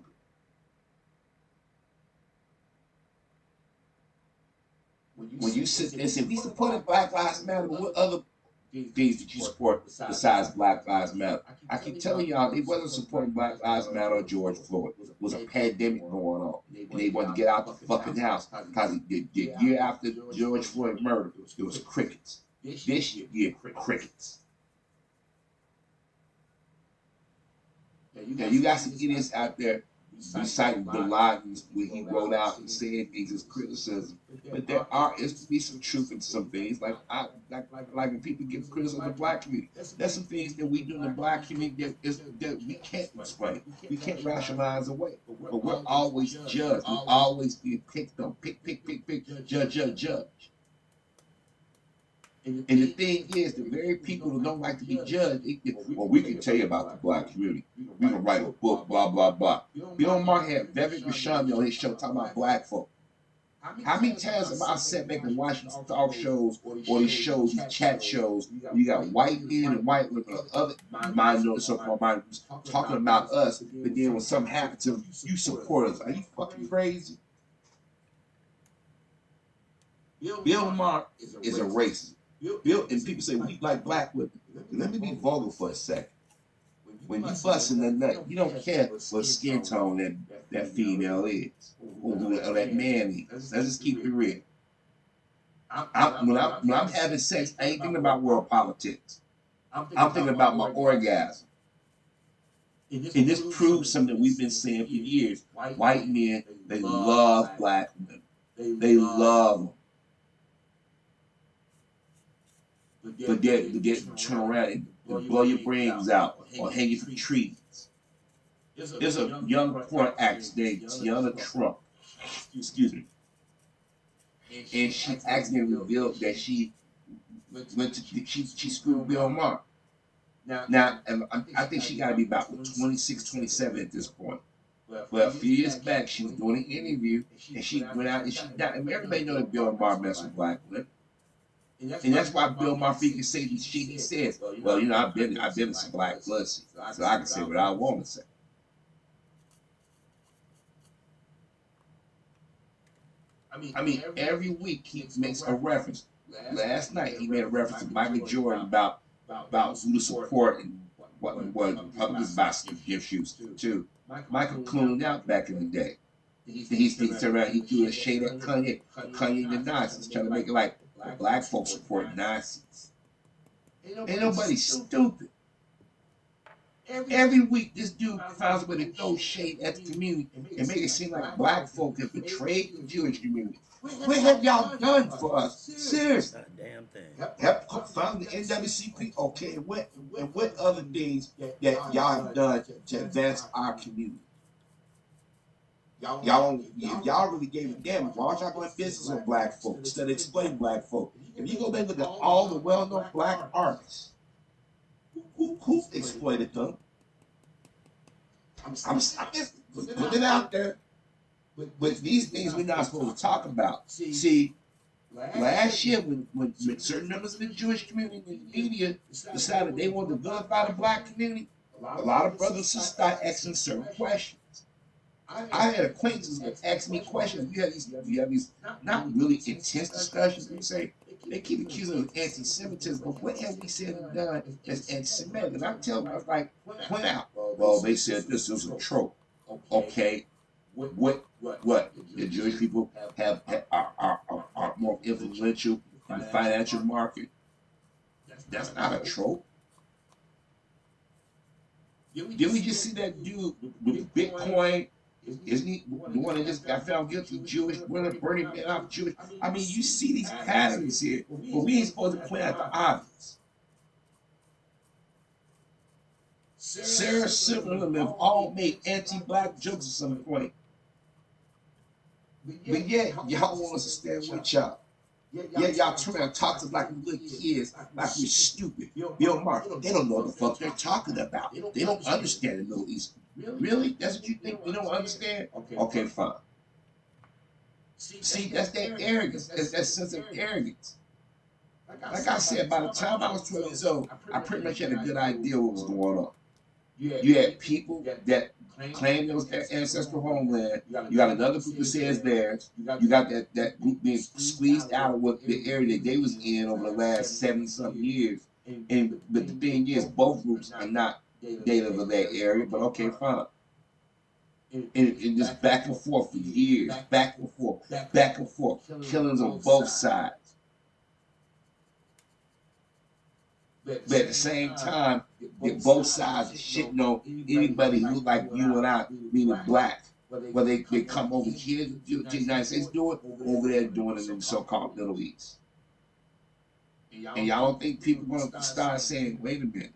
When you sit there and say, we supported Black Lives Matter, but what other Things that you support besides Black Lives Matter. I keep telling y'all they wasn't supporting Black Lives Matter or George Floyd. It was a pandemic going on. And they wanted to get out the fucking house because the, the year after George Floyd murder, there was crickets. This year, crickets. Now you got some idiots out there reciting the Laden's when he wrote out and said things as criticism. But there are is to be some truth in some things. Like I like like, like when people give criticism of the black community. That's some things that we do in the black community that is that we can't explain. We can't rationalize away. But we're always judged. We always get picked on. Pick, pick, pick, pick, judge, judge, judge. And the thing is, the very people who don't like to be judged, it, well, we can tell you about the black community. We can write a book, blah, blah, blah. Bill Maher had Vivek Ramaswamy on his show talking about black folk. How many times have I sat back and watched these talk shows or these shows, these chat shows? You got white men and white women, other minorities, so-called minorities, talking about us, but then when something happens to them, you support us. Are you fucking crazy? Bill Maher is a racist. Bill and people say we like black women. Let me be vulgar for a second. When you busting a nut, you don't care what skin tone that, that female is or, or that man is. Let's just keep it real. I, when, I'm, when I'm having sex, I ain't thinking about world politics. I'm thinking about my orgasm. And this proves something we've been saying for years. White men, they love black women. They love them. But then to get turn around and, blow your brains out or hang you from trees. There's a young court actress named Tiana Trump. Excuse me. And she accidentally revealed that she went to she she screwed Bill Maher. Now, um, I think she got to be about 26, 27 at this point. But a few years back, she was doing an interview, and she went out and she died. Everybody know that Bill Maher messed with black women. And that's, and that's why Bill Murphy can say the shit he says. Well, you know, I've been I've been in some black pussy, so I can say what I want to say. I mean, I mean, every week he makes a reference. Last night he made a reference to Michael Jordan about about who to support and what what Republicans about gift shoes too. Michael clooned out back in the day. He, he, he turned around, he threw a shade at Kanye, Kanye the Nazis, trying to make it like black folks support Nazis. Ain't nobody stupid. Every week, this dude finds a way to throw shade at the community and make it seem like black folk have betrayed the Jewish community. What have y'all done for us? Seriously. damn thing. Have found the NAACP. Okay, and what and what other things that y'all have done to advance our community? Y'all, if y'all really gave a damn, why aren't y'all going business with black folks instead of explaining black folks? If you go back and look at all the well-known black artists, who, who exploited them? I'm, I'm, I'm just putting it out there. But these things we're not supposed to talk about. See, last year when, when, when certain members of the Jewish community and the media decided they wanted to vilify the black community, a lot of brothers and sisters started asking certain questions. I had acquaintances that ask me questions. We have these, we have these not really intense discussions. They say they keep accusing of anti-Semitism, but what have we said and done that's anti-Semitic? And I tell them, I was like, point out. Well, they said this is a trope. Okay, what what the Jewish people have, have are, are, are, are more influential in the financial market. That's not a trope. Did we just see that dude with Bitcoin isn't he the one that just got found guilty? Jewish, women burning men off Jewish. I mean, you see these patterns here, but we ain't supposed to point out the obvious. Sarah Silverman have all made anti-black jokes at some point. But yet, y'all want us to stand with y'all. Yeah, y'all turn around talk to like we little kids, like we're stupid. Bill Maher, they don't know what the fuck they're talking about. They don't understand the Middle East. Really? That's what you think? We don't understand? Okay, okay fine. See, that's that arrogance. That's that sense of arrogance. Like I said, by the time I was 12 years old, I pretty much had a good idea what was going on. You had people that claimed it was their ancestral homeland. You got another group that says theirs. You got that, that group being squeezed out of what the area that they was in over the last 70 something years. And but the thing is, both groups are not native of that area, but okay, fine. And, and just back and forth for years, back and forth, back and forth, killings on both sides. But at the same time, both sides are shitting on anybody who like you and I, meaning black. Whether they, they come over here to the United States do it, over there doing it in the so-called Middle East. And y'all don't think people gonna start saying, wait a minute.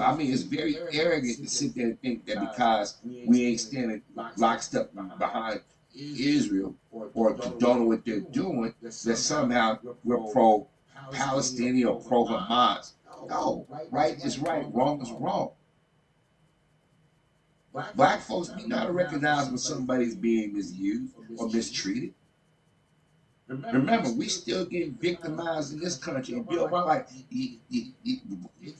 I mean, it's very arrogant to sit there and think that because we ain't standing lockstep behind Israel or condone what they're doing, that somehow we're pro Palestinian or pro Hamas. No, right is right, wrong is wrong. Black folks be not recognize when somebody's being misused or mistreated. Remember, we still getting victimized in this country. And Bill Maher, like, he, he, he,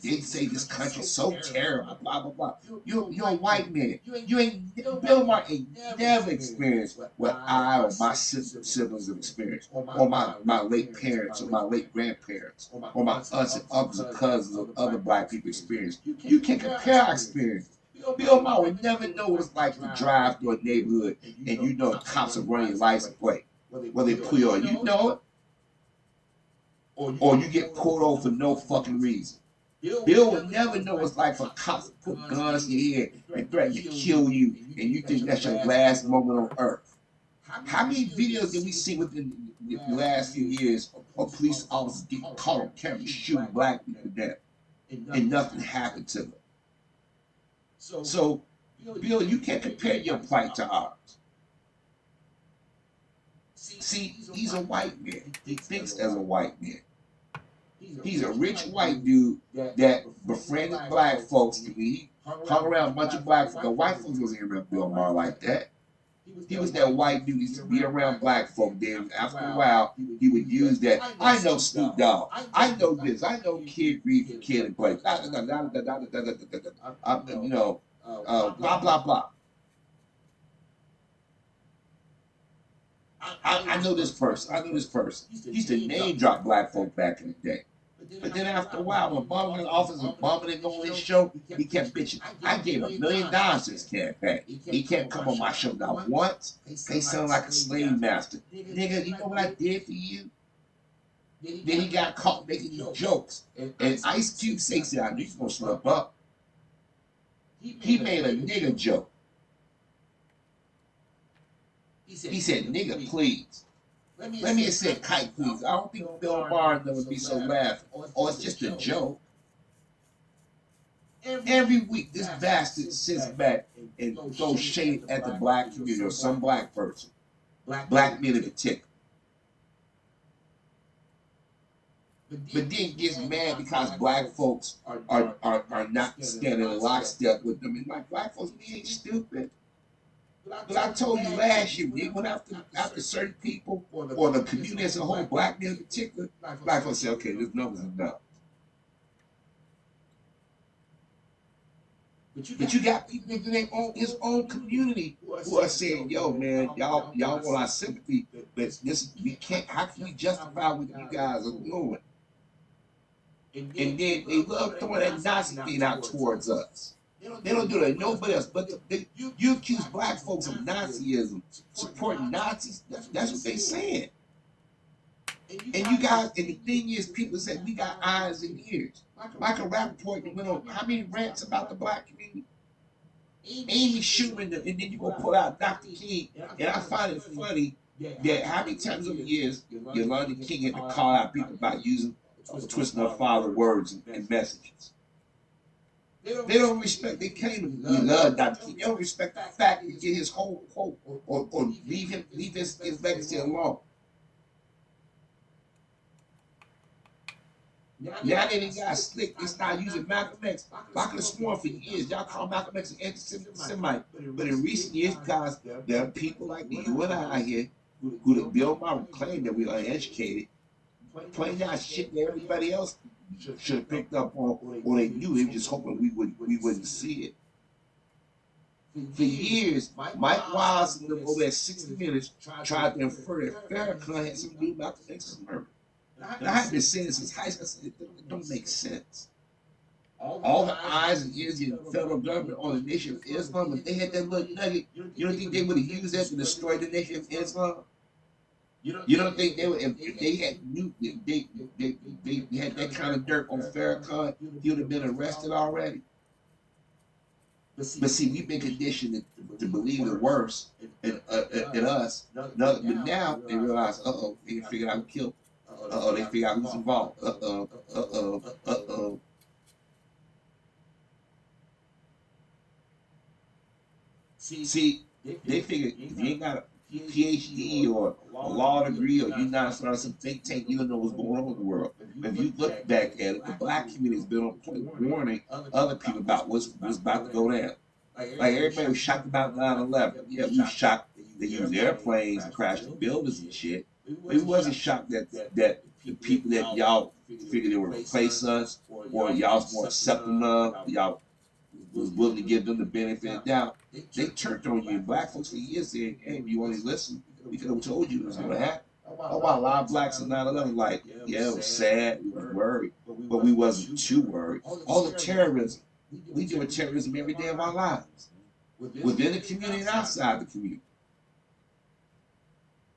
they say this country's so terrible, blah, blah, blah. You, you're a white man. You ain't, Bill Maher ain't never experienced what I or my siblings have experienced, or my, my late parents, or my late grandparents, or my aunts and uncles and cousins or other black people experienced. You can't compare our experience. Bill Maher would never know what it's like to drive through a neighborhood and you know cops are running your license plate where they pull you. You know it. Or you get pulled over for no fucking reason. Bill will never know it's like for cops to put guns in your head and threaten to kill you, and you think that's your last moment on earth. How many videos did we see within the last few years of police officers getting caught on camera shooting black people to death, and nothing happened to them? So, Bill, you can't compare your plight to ours. See, he's a white man. He thinks as a white man. He's a rich white dude that befriended black folks. He hung around a bunch of black folks. The white folks wasn't around Bill Maher like that. He was that white dude. He used to be around black folk. Then after a while, he would use that. I know Snoop Dogg. I know this. I know Kid Reid from Kid and Play. You know, uh, blah blah blah. I, I know this person. I know this person. He used to name drop black folk back in the day. But then after a while, when was in the office and Bum didn't go on his show, he kept bitching. I gave a million dollars to this campaign. He can't come on my show not once. They sound like a slave master. Nigga, you know what I did for you? Then he got caught making jokes. And Ice Cube says, I knew you was going to slip up. He made a nigga joke. He said, nigga, please. Let me, Let me have kite, please. I don't think Bill Maher would be so laughing. Or it's just a joke. Every week, this bastard sits back and throws shade at the black community or some black person. Black men in particular. But then gets mad because black folks are, are, are not standing in lockstep with them. And like, black folks, we ain't stupid. But I told you last year, they went after after certain people or the community as a whole, black men in particular. Black folks say, okay, this number's enough. But you got people in their own his own community who are saying, "Yo, man, y'all y'all want our sympathy, but this we can't. How can we justify what you guys are doing?" And then they love throwing that Nazi thing out towards us. They don't do that. Nobody else. But they, you accuse black folks of Nazism, supporting Nazis. That's, that's what they saying. And you guys, and the thing is, people say we got eyes and ears. Michael Rapaport went on how many rants about the black community? Amy Schumer, and then you go pull out Dr. King. And I find it funny that how many times over the years Yolanda King had to call out people about using, twisting her father words and messages. They don't respect. They can't even love Dr. King. They don't respect the fact that get his whole quote or, or, or leave him leave his, his legacy alone. Now they done got slick. They start using Malcolm X. Malcolm have sworn for years. Y'all call Malcolm X an anti-Semite. But in recent years, because there are people like me, you and I here who the Bill Maher claim that we are uneducated, playing out shit that everybody else should have picked up on, or they knew. They were just hoping we would we wouldn't see it. For years, Mike Wallace and them over at 60 Minutes tried to infer that Farrakhan had something to do about the Nixon murder. I have been saying this since high school, it don't make sense. All the eyes and ears of the federal government on the nation of Islam, if they had that little nugget, you don't think they would have used that to destroy the nation of Islam? You don't think they would if, if they had knew if they, they, they, they had that kind of dirt on Farrakhan, he would have been arrested already. But see, we've been conditioned to, to believe the worst in, uh, in us. But now they realize, uh oh, they can figure out who killed. Uh oh, they figure out who's involved. Uh oh, uh oh, uh oh. See, they figure if you ain't got PhD or a law degree or you're not starting some think tank, you don't know what's going on in the world. If you look back at it, the black community has been on point warning other people about what's, what's about to go down. Like everybody was shocked about 9-11. Yeah, we were shocked they used airplanes and crashed the buildings and shit. We wasn't shocked that that the people that y'all figured they would replace us or y'all was more accepting of, y'all was willing to give them the benefit of the doubt. They turned on you. Black folks for years saying, hey, if you only listen, we could have told you it was going to happen. Oh, wow, a lot of blacks in 9-11, like, yeah, it was sad, we were worried, but we wasn't too worried. All the terrorism, we deal with terrorism every day of our lives, within the community and outside the community.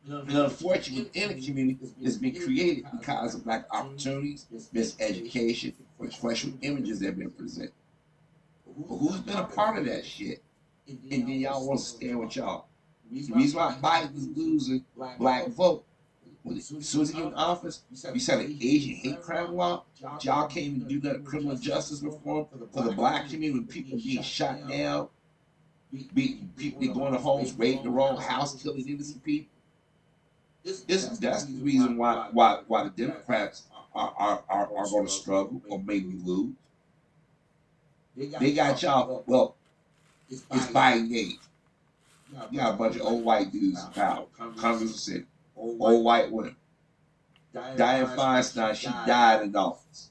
And unfortunately, within the community, it's been created because of black opportunities, miseducation, or questionable images that have been presented. But who's been a part of that shit? And then y'all want to stand with y'all. The reason why Biden is losing black vote. As soon as he in office, you said an Asian hate crime law. Y'all came and do that criminal justice reform for the black community when people being shot down, be, people going to homes, raiding the wrong house, killing innocent people. This, that's the reason why why why the Democrats are, are, are, are going to struggle or maybe lose. They got y'all. Well, it's by Biden age. You got a bunch of old white dudes in power. Congress said old white women. Dianne Feinstein, she died in office.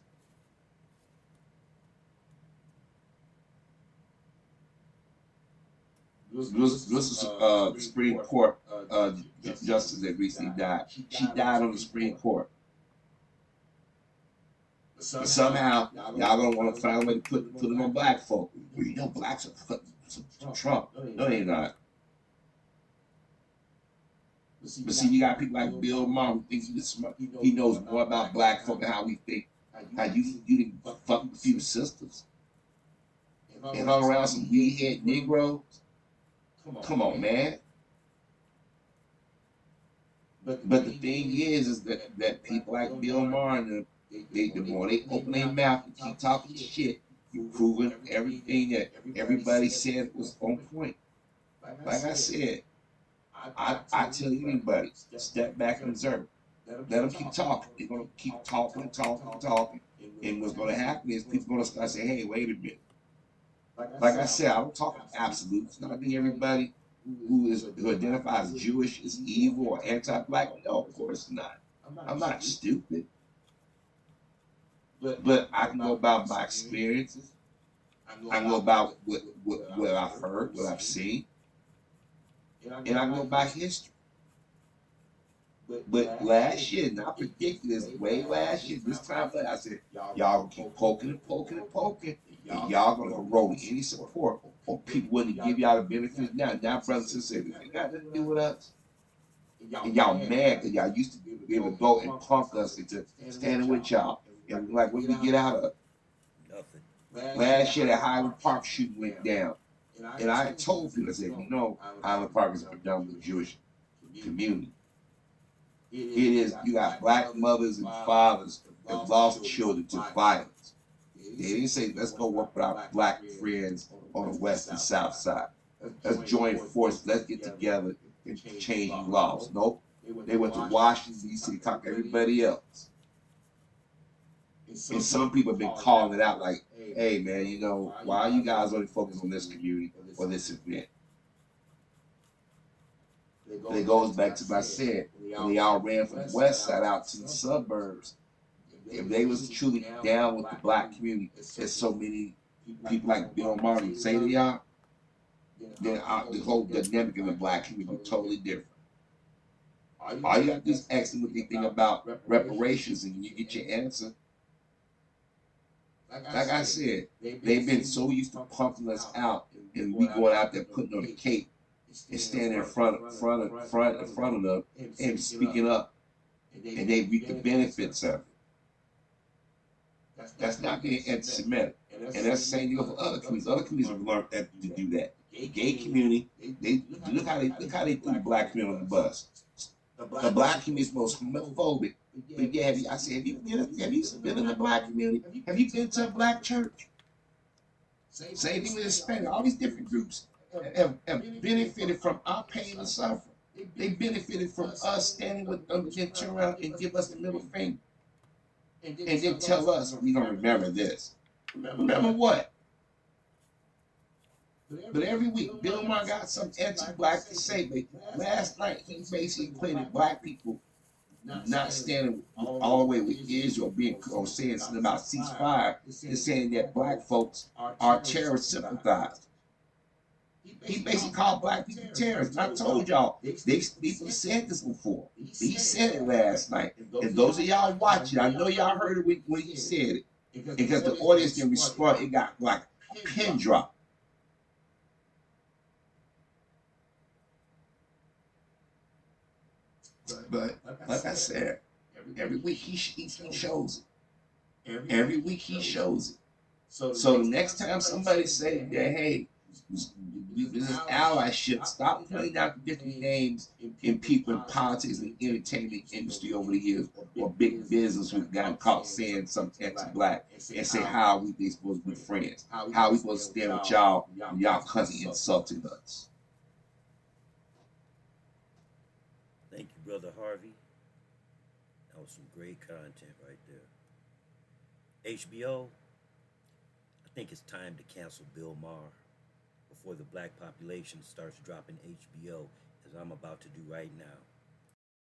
This, is uh, the Supreme Court uh, justice that recently died. She died on the Supreme Court. But somehow, y'all gonna want to find a way to put put it on black folk. Well, you know, blacks are putting Trump. Oh, no, they not. But see, you got people like Bill Maher who thinks he's smart. He knows more about black folk and how we think. How you you didn't fuck with a few sisters and hung around some weed head Negroes. Come on, come on, man. But but the thing is, is that that people like Bill Maher and they, the more they open their mouth and keep talking shit, you're proving everything that everybody said was on point. Like I said, I, I tell anybody, step back and observe. Let them keep talking. They're going to keep talking talking talking. And what's going to happen is people going to start saying, hey, wait a minute. Like I said, I don't talk absolutes. Not think everybody who is who identifies Jewish is evil or anti-black. No, of course not. I'm not stupid. But, but I can go about my experiences. I go about what, what, what I've heard, what I've seen. And I go by history. But last year, not predicted this way last year, this time I said, y'all keep poking and poking and poking. And y'all gonna erode any support or people willing to give y'all the benefit. Now, now, brothers and sisters, it got nothing to do with us. And y'all mad because y'all used to be able to go and punk us into standing with y'all. And like, what did we get out of? Nothing. Last year, the Highland Park shooting went down. And I told people, I said, you know, Highland Park is a predominantly Jewish community. It is, you got black mothers and fathers that lost children to violence. They didn't say, let's go work with our black friends on the west and south side. Let's join forces, let's get together and change laws. Nope. They went to Washington, D.C. to talk to everybody else. And some people have been calling it out like, hey man, you know, why are you guys only focused on this community or this event? It goes back to what I said, when they all ran from the west side out to the suburbs. If they was truly down with the black community, there's so many people like Bill Martin say they are, then the whole dynamic of the black community is totally different. All you have to do is ask them what they think about reparations and you get your answer. Like I said, they've been so used to pumping us out and we going out there putting on a cape and standing in front, of, front, of, front, in front of them and speaking up, and they reap the benefits of it. That's not being anti-Semitic, and that's the same deal for other communities. Other communities have learned that, to do that. Gay community, they look how they look how they threw the black men on the bus. The black community is most homophobic. But yeah, I said, have you been, have you been in the black community? Have you been to a black church? Same thing with Hispanic. All these different groups have, have benefited from our pain and suffering. They benefited from us standing with them and turn around and give us the middle finger. And then tell us we don't remember this. Remember what? But every week, Bill Maher got some anti-black to say. But last night, he basically equated black people not standing all the way with Israel, being or saying something about ceasefire, is saying that black folks are terrorist sympathizers. He basically called black people terrorists. And I told y'all, they people said this before. He said it last night. And those of y'all watching, I know y'all heard it when he said it. Because the audience didn't respond, it got like a pin drop. But like I said, every week he, he, he shows it. Every week he shows it. So the next time somebody say that, hey, this is allyship, stop putting out different names in people in politics and entertainment industry over the years, or big business who've gotten caught saying something anti-black, and say how we they supposed to be friends, how we supposed to stand with y'all, y'all constantly insulting us. Thank you, Brother Harvey. That was some great content right there. HBO, I think it's time to cancel Bill Maher before the black population starts dropping HBO, as I'm about to do right now.